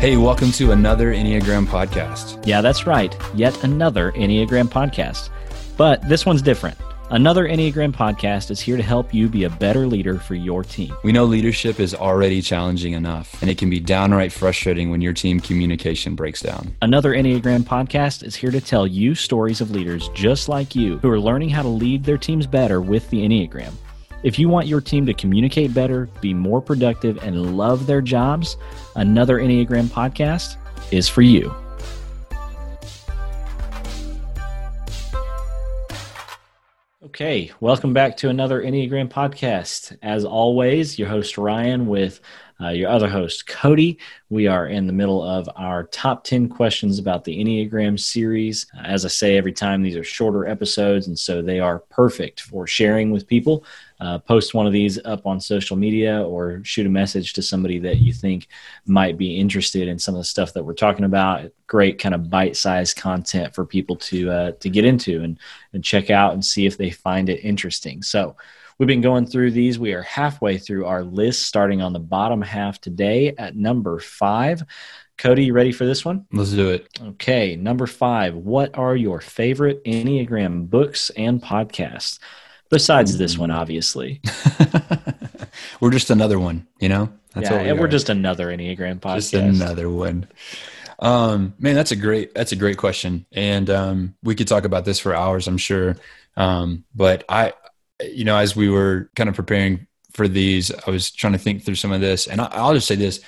Hey, welcome to another Enneagram podcast. Yeah, that's right. Yet another Enneagram podcast. But this one's different. Another Enneagram podcast is here to help you be a better leader for your team. We know leadership is already challenging enough, and it can be downright frustrating when your team communication breaks down. Another Enneagram podcast is here to tell you stories of leaders just like you who are learning how to lead their teams better with the Enneagram. If you want your team to communicate better, be more productive, and love their jobs, another Enneagram podcast is for you. Okay, welcome back to another Enneagram podcast. As always, your host Ryan with uh, your other host Cody. We are in the middle of our top 10 questions about the Enneagram series. Uh, as I say every time, these are shorter episodes, and so they are perfect for sharing with people uh, post one of these up on social media or shoot a message to somebody that you think might be interested in some of the stuff that we're talking about. Great kind of bite-sized content for people to uh, to get into and and check out and see if they find it interesting. So. We've been going through these. We are halfway through our list, starting on the bottom half today at number five. Cody, you ready for this one? Let's do it. Okay, number five. What are your favorite Enneagram books and podcasts? Besides this one, obviously. we're just another one, you know? That's yeah, we are just another Enneagram podcast. Just another one. Um, man, that's a great that's a great question, and um, we could talk about this for hours, I'm sure. Um, but I, you know, as we were kind of preparing for these, I was trying to think through some of this, and I, I'll just say this: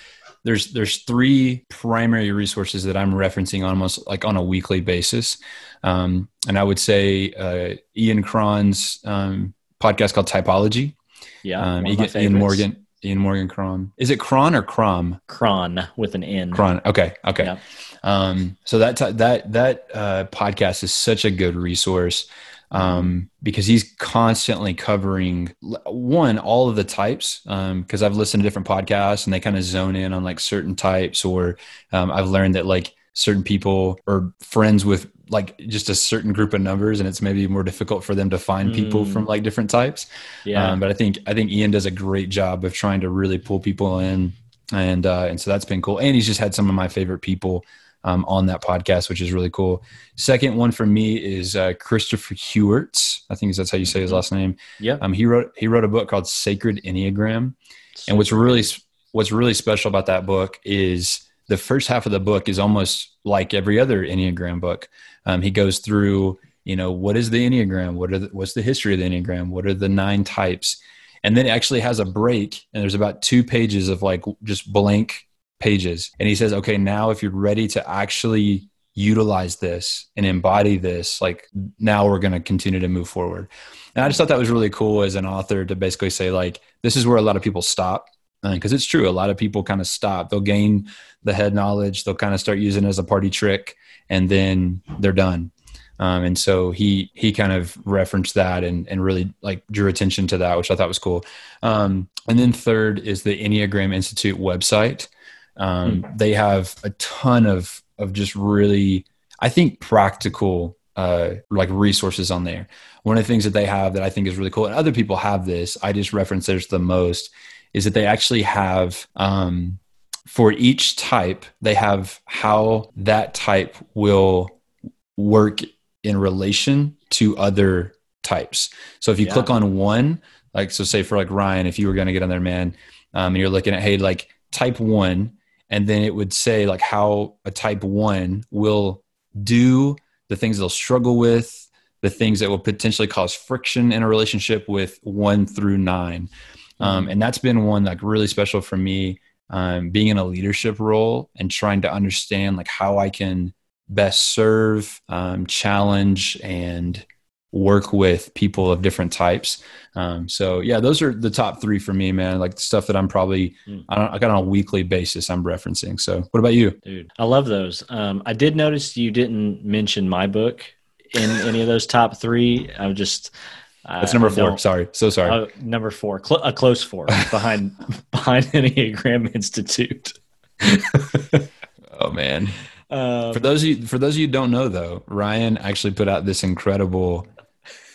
there's there's three primary resources that I'm referencing almost like on a weekly basis, um, and I would say uh, Ian Cron's um, podcast called Typology. Yeah, um, Ian, Ian Morgan. Ian Morgan Cron. Is it Cron or Crom? Cron with an N. Cron. Okay. Okay. Yeah. Um, so that that that uh, podcast is such a good resource um, because he's constantly covering one all of the types Um, because um, I've listened to different podcasts and they kind of zone in on like certain types or um, I've learned that like certain people are friends with like just a certain group of numbers and it's maybe more difficult for them to find mm. people from like different types. Yeah. Um, but i think i think ian does a great job of trying to really pull people in and uh, and so that's been cool. And he's just had some of my favorite people um, on that podcast, which is really cool. Second one for me is uh, Christopher Heuertz. I think that's how you say his mm-hmm. last name. Yeah. Um, he wrote he wrote a book called Sacred Enneagram, and what's really what's really special about that book is the first half of the book is almost like every other Enneagram book. Um, he goes through, you know, what is the Enneagram? What are the, what's the history of the Enneagram? What are the nine types? And then it actually has a break, and there's about two pages of like just blank pages. And he says, okay, now if you're ready to actually utilize this and embody this, like now we're going to continue to move forward. And I just thought that was really cool as an author to basically say, like, this is where a lot of people stop. Because it's true, a lot of people kind of stop. They'll gain the head knowledge, they'll kind of start using it as a party trick, and then they're done. Um, and so he he kind of referenced that and and really like drew attention to that, which I thought was cool. Um, and then third is the Enneagram Institute website. Um, mm. They have a ton of of just really, I think, practical uh, like resources on there. One of the things that they have that I think is really cool, and other people have this. I just reference theirs the most is that they actually have um, for each type they have how that type will work in relation to other types. So if you yeah. click on one, like so, say for like Ryan, if you were going to get on there, man, um, and you're looking at hey, like type one and then it would say like how a type one will do the things they'll struggle with the things that will potentially cause friction in a relationship with one through nine um, mm-hmm. and that's been one like really special for me um, being in a leadership role and trying to understand like how i can best serve um, challenge and work with people of different types. Um, so yeah, those are the top three for me, man. Like the stuff that I'm probably mm. I, I got on a weekly basis. I'm referencing. So what about you, dude? I love those. Um, I did notice you didn't mention my book in any of those top three. I'm just. That's number 4 Sorry, so sorry. Uh, number four, cl- a close four behind behind Enneagram Institute. oh man. Um, for those of you, for those of you who don't know though, Ryan actually put out this incredible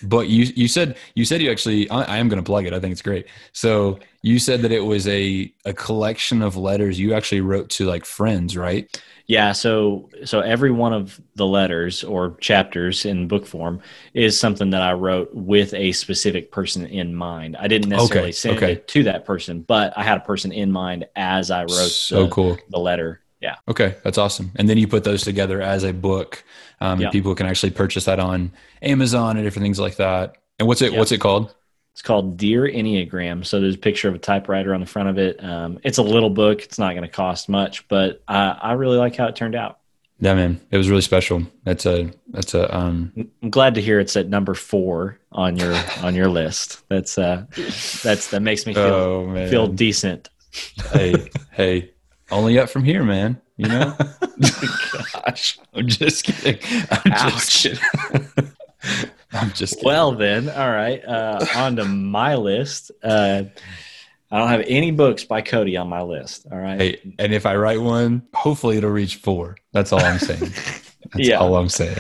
but you you said you said you actually I, I am going to plug it. I think it's great. So you said that it was a a collection of letters you actually wrote to like friends, right? Yeah, so so every one of the letters or chapters in book form is something that I wrote with a specific person in mind. I didn't necessarily Okay, send okay. it to that person, but I had a person in mind as I wrote So the, cool. the letter. Yeah. Okay, that's awesome. And then you put those together as a book, um, Yeah. and people can actually purchase that on Amazon and different things like that. And what's it? Yeah. What's it called? It's called Dear Enneagram. So there's a picture of a typewriter on the front of it. Um, it's a little book. It's not going to cost much, but I, I really like how it turned out. Yeah, man, it was really special. That's a that's a um. I'm glad to hear it's at number four on your on your list. That's uh, that's that makes me feel Oh feel decent. hey hey, only up from here, man. You know. Gosh. I'm just kidding. I'm just Ouch. kidding. I'm just kidding. Well then, all right. Uh, on to my list. Uh, I don't have any books by Cody on my list. All right. Hey, and if I write one, hopefully it'll reach four. That's all I'm saying. That's Yeah. all I'm saying.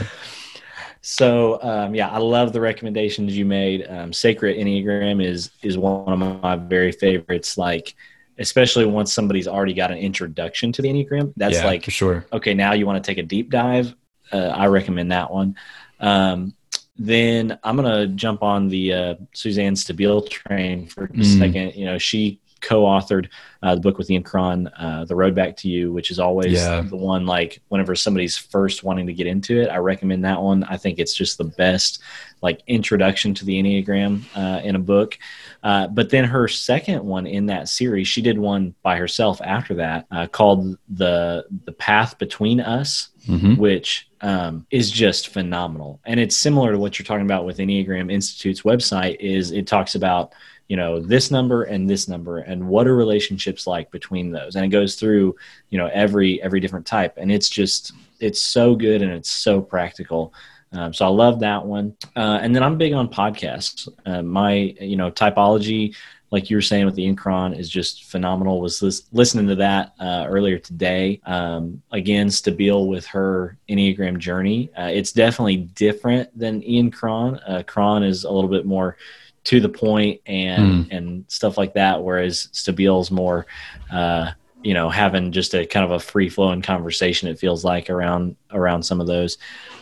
So um, yeah, I love the recommendations you made. Um, Sacred Enneagram is is one of my very favorites. Like, especially once somebody's already got an introduction to the Enneagram, that's yeah, like for sure. okay, now you want to take a deep dive. Uh, I recommend that one. Um, then I'm gonna jump on the uh, Suzanne Stabile train for a Mm. second. You know, she co-authored uh, the book with Ian Cron, uh, "The Road Back to You," which is always Yeah. the one. Like whenever somebody's first wanting to get into it, I recommend that one. I think it's just the best like introduction to the Enneagram uh, in a book. Uh, but then her second one in that series, she did one by herself after that uh, called the the Path Between Us hmm which um, is just phenomenal. And it's similar to what you're talking about with Enneagram Institute's website. Is it talks about you know this number and this number and what are relationships like between those, and it goes through you know every every different type, and it's just it's so good and it's so practical. Um, so I love that one. Uh, and then I'm big on podcasts. Uh, my you know typology like you were saying with the Ian Cron is just phenomenal. Was lis- listening to that uh, earlier today. Um, again, Stabile with her Enneagram journey. Uh, it's definitely different than Ian Cron. Uh, Cron is a little bit more to the point and and stuff like that, whereas Stabile's more. Uh, you know, having just a kind of a free flowing conversation. It feels like around around some of those,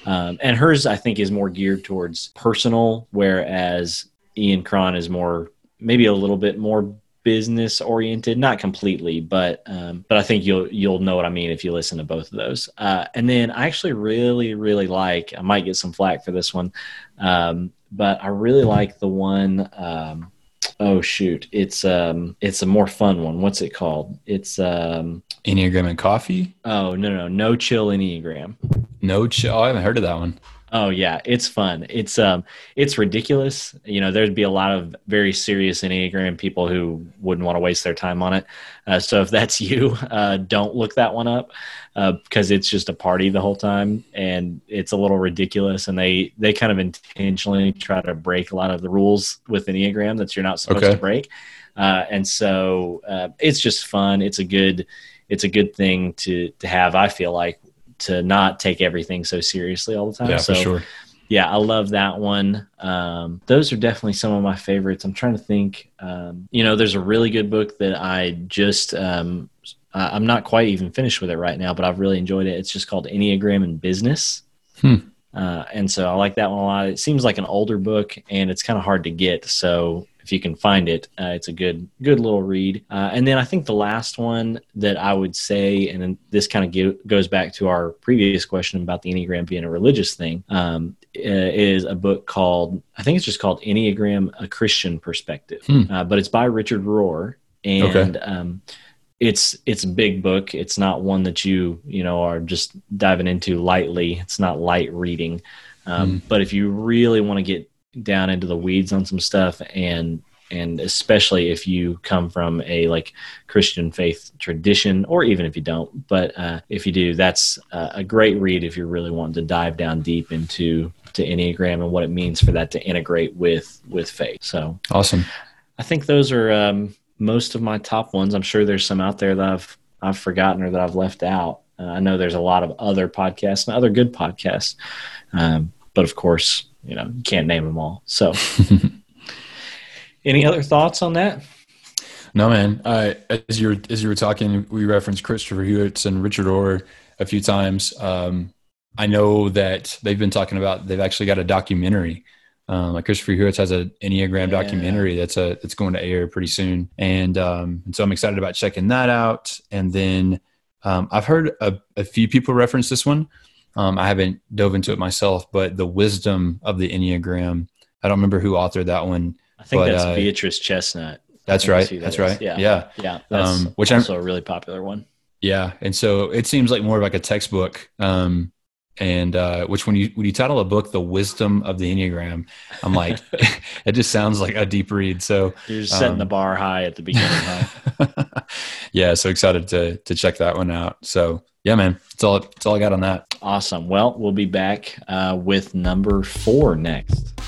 um, and hers I think is more geared towards personal, whereas Ian Cron is more maybe a little bit more business oriented not completely but um, but i think you'll you'll know what i mean if you listen to both of those uh, and then i actually really really like i might get some flack for this one um, but i really like the one um, oh shoot it's um it's a more fun one what's it called it's um Enneagram and coffee. oh no no no chill enneagram No chill. Oh, I haven't heard of that one. Oh yeah, it's fun. It's um it's ridiculous. You know, there'd be a lot of very serious Enneagram people who wouldn't want to waste their time on it. Uh, so if that's you, uh, don't look that one up uh, because it's just a party the whole time and it's a little ridiculous. And they they kind of intentionally try to break a lot of the rules with Enneagram that you're not supposed Okay. to break. Uh, and so uh, it's just fun. It's a good it's a good thing to to have. I feel like to not take everything so seriously all the time. Yeah, so for sure. yeah, I love that one. Um, those are definitely some of my favorites. I'm trying to think. Um, you know, there's a really good book that I just. Um, I'm not quite even finished with it right now, but I've really enjoyed it. It's just called Enneagram in Business. Hmm. Uh, and so I like that one a lot. It seems like an older book, and it's kind of hard to get. So if you can find it, uh, it's a good good little read. Uh, and then I think the last one that I would say, and then this kind of ge- goes back to our previous question about the Enneagram being a religious thing, um, uh, is a book called I think it's just called Enneagram: A Christian Perspective, Hmm. uh, but it's by Richard Rohr, and Okay. um, it's it's a big book. It's not one that you you know are just diving into lightly. It's not light reading, um, but if you really want to get down into the weeds on some stuff. And and especially if you come from a like christian faith tradition or even if you don't but uh, if you do that's uh, a great read if you're really wanting to dive down deep into to enneagram and what it means for that to integrate with with faith. So Awesome. i think those are um, most of my top ones. I'm sure there's some out there that i've i've forgotten or that i've left out. Uh, i know there's a lot of other podcasts and other good podcasts. Um, but of course you know, you can't name them all. So, any other thoughts on that? No, man. Uh, as you were as you were talking, we referenced Christopher Heuertz and Richard Rohr a few times. Um, I know that they've been talking about they've actually got a documentary. Um, like Christopher Heuertz has an Enneagram yeah. documentary that's a that's going to air pretty soon, and, um, and so I'm excited about checking that out. And then um, I've heard a, a, few people reference this one. Um, I haven't dove into it myself, but the wisdom of the Enneagram. I don't remember who authored that one. I think but, that's uh, Beatrice Chestnut. That's right. That that's is. right. Yeah. Yeah. Yeah. That's um, which also I'm, a really popular one. Yeah. And so it seems like more of like a textbook. Um, and uh, which when you when you title a book "The Wisdom of the Enneagram," I'm like, it just sounds like a deep read. So you're just setting um, the bar high at the beginning. Huh? yeah, so excited to to check that one out. So yeah, man, that's all that's all I got on that. Awesome. Well, we'll be back uh, with number four next.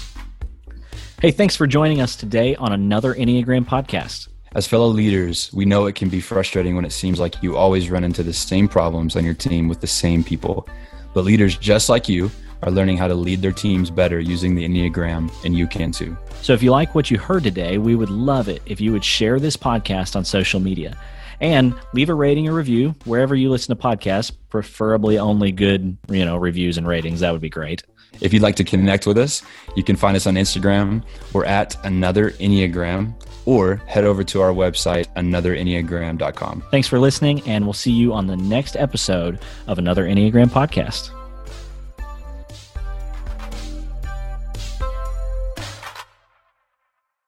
Hey, thanks for joining us today on another Enneagram podcast. As fellow leaders, we know it can be frustrating when it seems like you always run into the same problems on your team with the same people. But leaders just like you are learning how to lead their teams better using the Enneagram, and you can too. So if you like what you heard today, we would love it if you would share this podcast on social media and leave a rating or review wherever you listen to podcasts, preferably only good, you know, reviews and ratings. That would be great. If you'd like to connect with us, you can find us on Instagram. We're at another Enneagram or head over to our website, anotherenneagram.com. Thanks for listening, and we'll see you on the next episode of another Enneagram podcast.